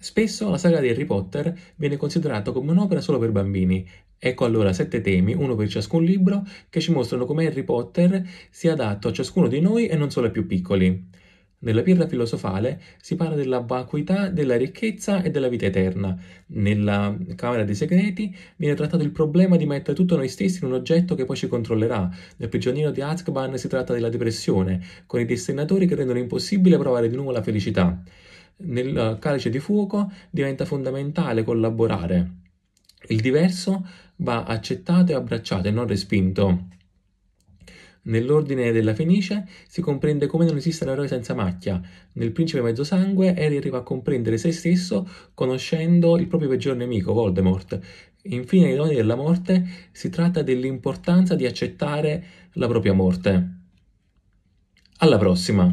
Spesso la saga di Harry Potter viene considerata come un'opera solo per bambini. Ecco allora sette temi, uno per ciascun libro, che ci mostrano come Harry Potter sia adatto a ciascuno di noi e non solo ai più piccoli. Nella pietra filosofale si parla della vacuità, della ricchezza e della vita eterna. Nella Camera dei Segreti viene trattato il problema di mettere tutto noi stessi in un oggetto che poi ci controllerà. Nel prigioniero di Azkaban si tratta della depressione, con i destinatori che rendono impossibile provare di nuovo la felicità nel calice di fuoco diventa fondamentale collaborare. Il diverso va accettato e abbracciato e non respinto. Nell'ordine della Fenice si comprende come non esista un eroe senza macchia. Nel Principe Mezzosangue Harry arriva a comprendere se stesso conoscendo il proprio peggior nemico, Voldemort. Infine, nei doni della morte si tratta dell'importanza di accettare la propria morte. Alla prossima!